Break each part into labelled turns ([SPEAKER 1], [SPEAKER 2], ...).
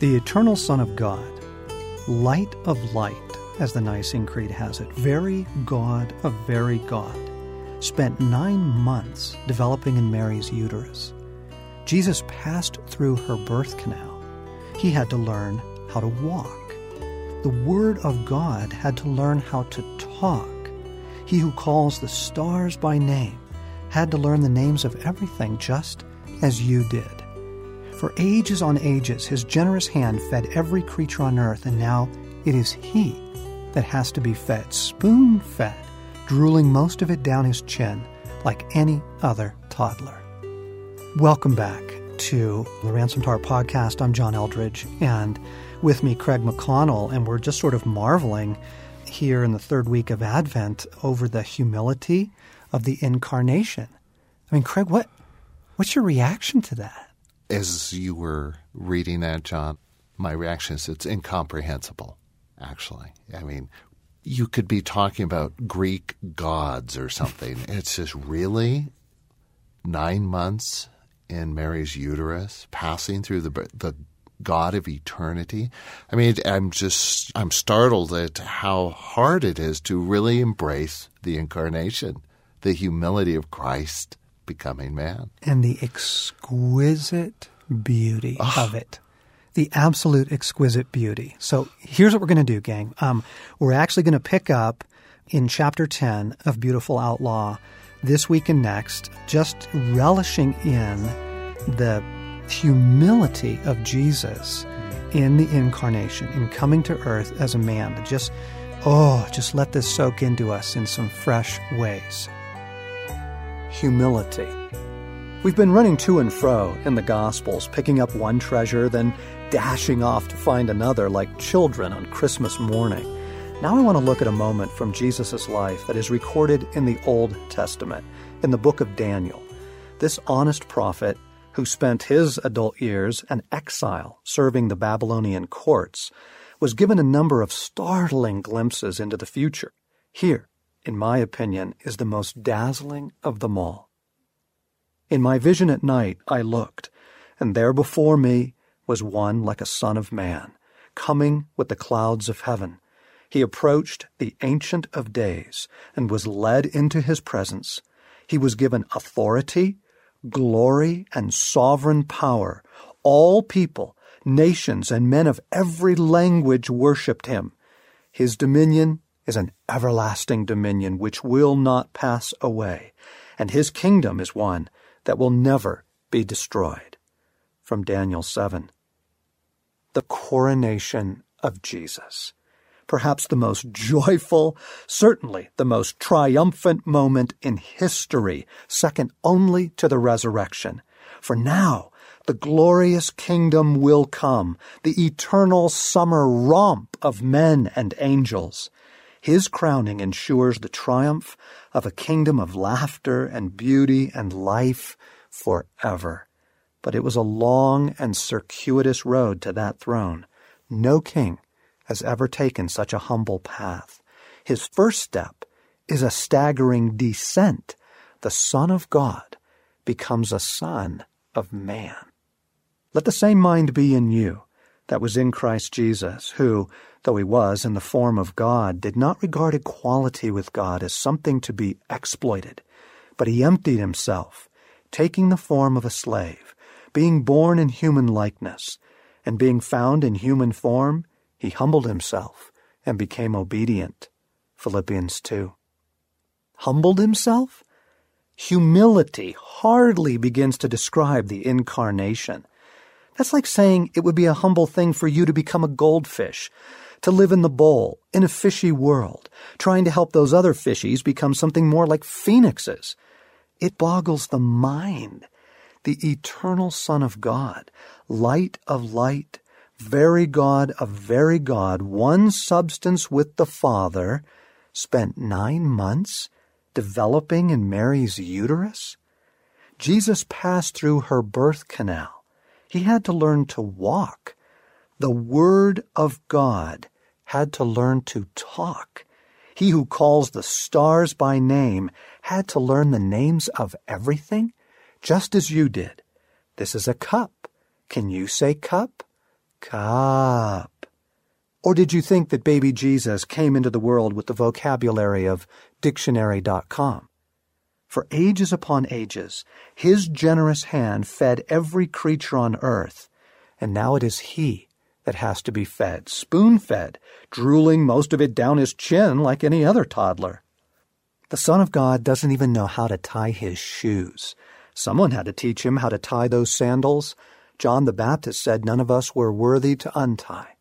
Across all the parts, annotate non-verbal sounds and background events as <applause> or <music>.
[SPEAKER 1] The eternal Son of God, light of light, as the Nicene Creed has it, very God of very God, spent nine months developing in Mary's uterus. Jesus passed through her birth canal. He had to learn how to walk. The Word of God had to learn how to talk. He who calls the stars by name had to learn the names of everything just as you did. For ages on ages, his generous hand fed every creature on earth, and now it is he that has to be fed, spoon fed, drooling most of it down his chin like any other toddler. Welcome back to the Ransomed Heart podcast. I'm John Eldredge, and with me, Craig McConnell, and we're just sort of marveling here in the third week of Advent over the humility of the incarnation. I mean, Craig, what what's your reaction to that?
[SPEAKER 2] As you were reading that, John, my reaction is it's incomprehensible, actually. I mean, you could be talking about Greek gods or something. <laughs> it's just really nine months in Mary's uterus, passing through the the God of eternity. I mean, I'm just I'm startled at how hard it is to really embrace the incarnation, the humility of Christ becoming man,
[SPEAKER 1] and the exquisite beauty oh. of it. The absolute exquisite beauty. So here's what we're going to do, gang. Um, we're actually going to pick up in chapter 10 of Beautiful Outlaw this week and next, just relishing in the humility of Jesus in the incarnation, in coming to earth as a man, to just, oh, just let this soak into us in some fresh ways. Humility. We've been running to and fro in the Gospels, picking up one treasure, then dashing off to find another like children on Christmas morning. Now I want to look at a moment from Jesus' life that is recorded in the Old Testament, in the book of Daniel. This honest prophet who spent his adult years an exile serving the Babylonian courts, was given a number of startling glimpses into the future. Here, in my opinion, is the most dazzling of them all. In my vision at night I looked, and there before me was one like a son of man, coming with the clouds of heaven. He approached the Ancient of Days and was led into his presence. He was given authority glory, and sovereign power. All people, nations, and men of every language worshipped him. His dominion is an everlasting dominion which will not pass away, and his kingdom is one that will never be destroyed. From Daniel 7. The coronation of Jesus perhaps the most joyful, certainly the most triumphant moment in history, second only to the resurrection. For now, the glorious kingdom will come, the eternal summer romp of men and angels. His crowning ensures the triumph of a kingdom of laughter and beauty and life forever. But it was a long and circuitous road to that throne. No king has ever taken such a humble path. His first step is a staggering descent. The Son of God becomes a Son of Man. Let the same mind be in you that was in Christ Jesus, who, though he was in the form of God, did not regard equality with God as something to be exploited, but he emptied himself, taking the form of a slave, being born in human likeness, and being found in human form, he humbled himself and became obedient. Philippians 2. Humbled himself? Humility hardly begins to describe the incarnation. That's like saying it would be a humble thing for you to become a goldfish, to live in the bowl, in a fishy world, trying to help those other fishies become something more like phoenixes. It boggles the mind. The eternal Son of God, light of light, very God of very God, one substance with the Father, spent nine months developing in Mary's uterus? Jesus passed through her birth canal. He had to learn to walk. The Word of God had to learn to talk. He who calls the stars by name had to learn the names of everything, just as you did. This is a cup. Can you say cup? cup. Or did you think that baby Jesus came into the world with the vocabulary of dictionary.com? For ages upon ages, his generous hand fed every creature on earth, and now it is he that has to be fed, spoon fed, drooling most of it down his chin like any other toddler. The Son of God doesn't even know how to tie his shoes. Someone had to teach him how to tie those sandals. John the Baptist said none of us were worthy to untie.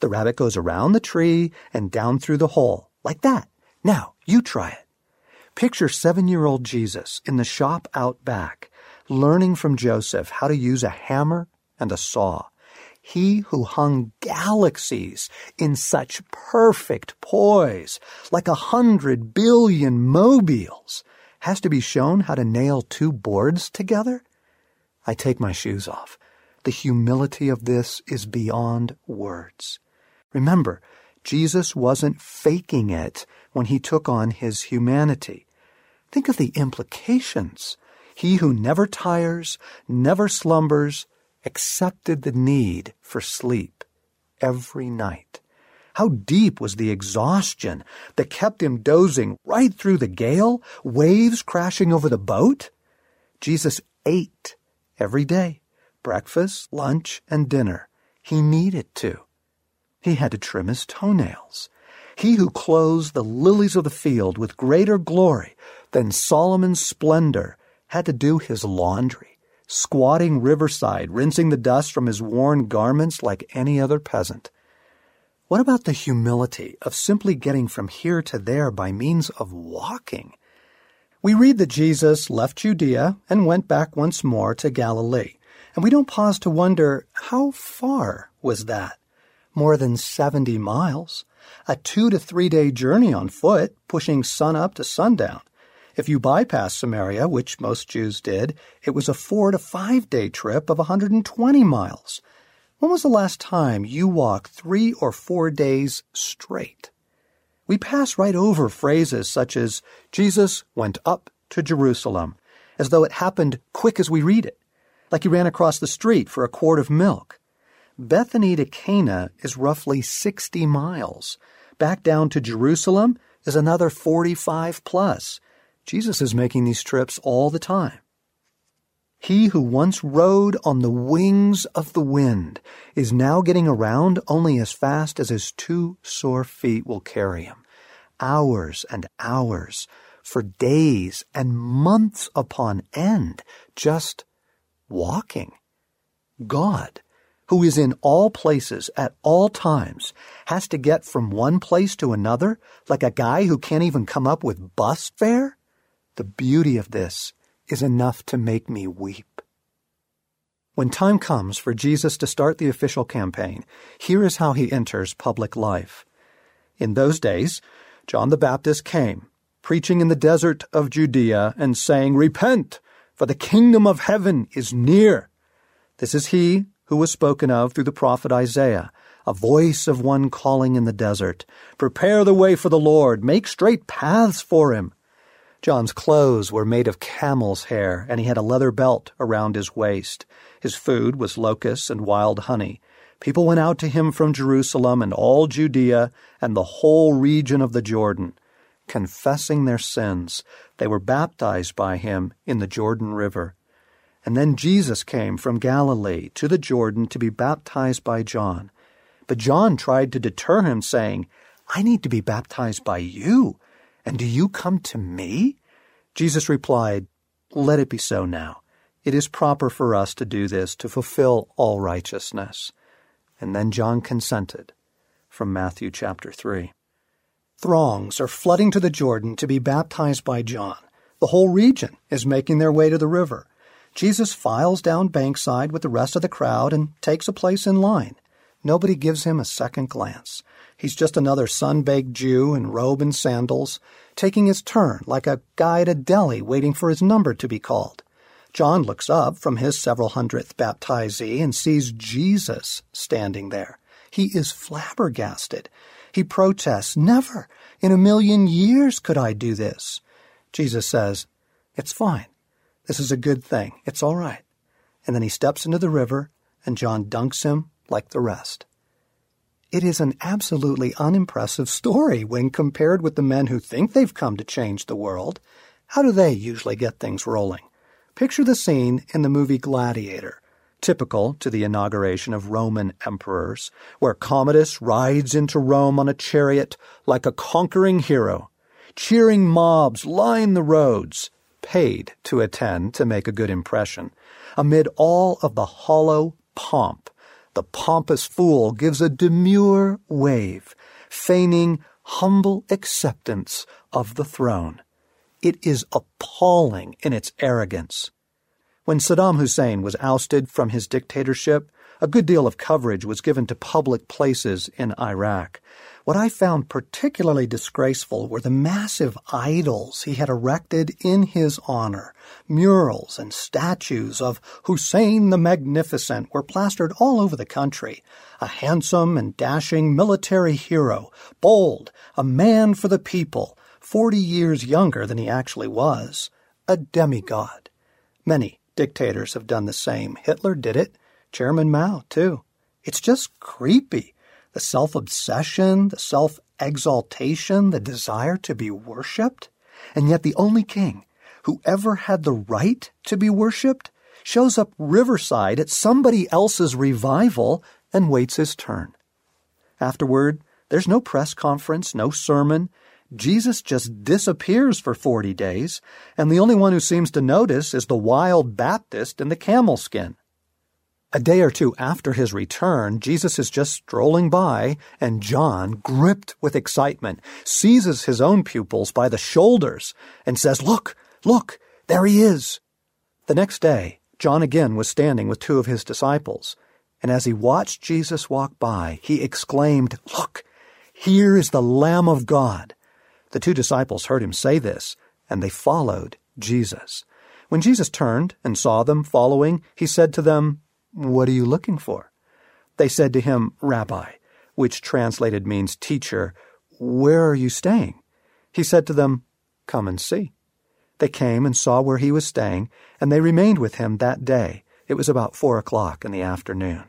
[SPEAKER 1] The rabbit goes around the tree and down through the hole, like that. Now, you try it. Picture seven year old Jesus in the shop out back, learning from Joseph how to use a hammer and a saw. He who hung galaxies in such perfect poise, like a hundred billion mobiles, has to be shown how to nail two boards together? I take my shoes off. The humility of this is beyond words. Remember, Jesus wasn't faking it when he took on his humanity. Think of the implications. He who never tires, never slumbers, accepted the need for sleep every night. How deep was the exhaustion that kept him dozing right through the gale, waves crashing over the boat? Jesus ate every day breakfast, lunch, and dinner. He needed to. He had to trim his toenails. He who clothes the lilies of the field with greater glory than Solomon's splendor had to do his laundry, squatting riverside, rinsing the dust from his worn garments like any other peasant. What about the humility of simply getting from here to there by means of walking? We read that Jesus left Judea and went back once more to Galilee, and we don't pause to wonder how far was that? More than 70 miles, a two to three day journey on foot, pushing sun up to sundown. If you bypass Samaria, which most Jews did, it was a four to five day trip of 120 miles. When was the last time you walked three or four days straight? We pass right over phrases such as, Jesus went up to Jerusalem, as though it happened quick as we read it, like he ran across the street for a quart of milk. Bethany to Cana is roughly 60 miles. Back down to Jerusalem is another 45 plus. Jesus is making these trips all the time. He who once rode on the wings of the wind is now getting around only as fast as his two sore feet will carry him. Hours and hours, for days and months upon end, just walking. God who is in all places at all times, has to get from one place to another like a guy who can't even come up with bus fare? The beauty of this is enough to make me weep. When time comes for Jesus to start the official campaign, here is how he enters public life. In those days, John the Baptist came, preaching in the desert of Judea and saying, Repent, for the kingdom of heaven is near. This is he who was spoken of through the prophet Isaiah, a voice of one calling in the desert, Prepare the way for the Lord, make straight paths for him. John's clothes were made of camel's hair, and he had a leather belt around his waist. His food was locusts and wild honey. People went out to him from Jerusalem and all Judea and the whole region of the Jordan. Confessing their sins, they were baptized by him in the Jordan River. And then Jesus came from Galilee to the Jordan to be baptized by John. But John tried to deter him, saying, I need to be baptized by you, and do you come to me? Jesus replied, Let it be so now. It is proper for us to do this to fulfill all righteousness. And then John consented. From Matthew chapter 3. Throngs are flooding to the Jordan to be baptized by John. The whole region is making their way to the river. Jesus files down Bankside with the rest of the crowd and takes a place in line. Nobody gives him a second glance. He's just another sun-baked Jew in robe and sandals, taking his turn like a guy at a deli waiting for his number to be called. John looks up from his several hundredth baptizee and sees Jesus standing there. He is flabbergasted. He protests, Never in a million years could I do this. Jesus says, It's fine. This is a good thing. It's all right. And then he steps into the river, and John dunks him like the rest. It is an absolutely unimpressive story when compared with the men who think they've come to change the world. How do they usually get things rolling? Picture the scene in the movie Gladiator, typical to the inauguration of Roman emperors, where Commodus rides into Rome on a chariot like a conquering hero. Cheering mobs line the roads, paid to attend to make a good impression, amid all of the hollow pomp the pompous fool gives a demure wave, feigning humble acceptance of the throne. It is appalling in its arrogance. When Saddam Hussein was ousted from his dictatorship, a good deal of coverage was given to public places in Iraq. What I found particularly disgraceful were the massive idols he had erected in his honor. Murals and statues of Hussein the Magnificent were plastered all over the country. A handsome and dashing military hero, bold, a man for the people, forty years younger than he actually was, a demigod. Many dictators have done the same. Hitler did it. Chairman Mao, too. It's just creepy the self obsession, the self exaltation, the desire to be worshipped. And yet the only king who ever had the right to be worshipped shows up riverside at somebody else's revival and waits his turn. Afterward, there's no press conference, no sermon. Jesus just disappears for 40 days, and the only one who seems to notice is the wild Baptist in the camel skin. A day or two after his return, Jesus is just strolling by, and John, gripped with excitement, seizes his own pupils by the shoulders and says, Look, look, there he is. The next day, John again was standing with two of his disciples, and as he watched Jesus walk by, he exclaimed, Look, here is the Lamb of God. The two disciples heard him say this, and they followed Jesus. When Jesus turned and saw them following, he said to them, what are you looking for? They said to him, Rabbi, which translated means teacher, where are you staying? He said to them, Come and see. They came and saw where he was staying, and they remained with him that day. It was about four o'clock in the afternoon.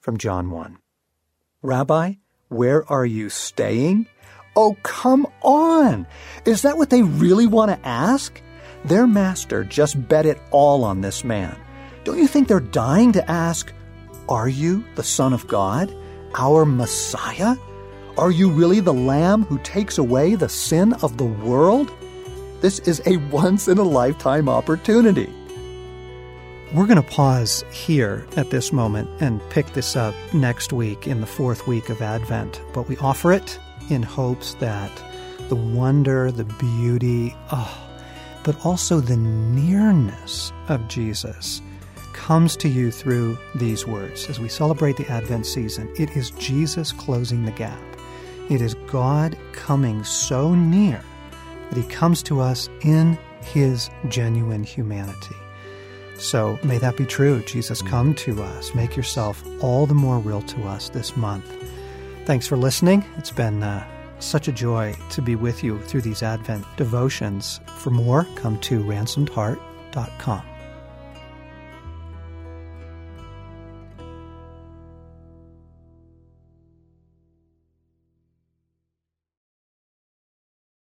[SPEAKER 1] From John 1. Rabbi, where are you staying? Oh, come on! Is that what they really want to ask? Their master just bet it all on this man. Don't you think they're dying to ask, Are you the Son of God, our Messiah? Are you really the Lamb who takes away the sin of the world? This is a once in a lifetime opportunity. We're going to pause here at this moment and pick this up next week in the fourth week of Advent, but we offer it in hopes that the wonder, the beauty, oh, but also the nearness of Jesus comes to you through these words. As we celebrate the Advent season, it is Jesus closing the gap. It is God coming so near that he comes to us in his genuine humanity. So may that be true. Jesus, come to us. Make yourself all the more real to us this month. Thanks for listening. It's been uh, such a joy to be with you through these Advent devotions. For more, come to ransomedheart.com.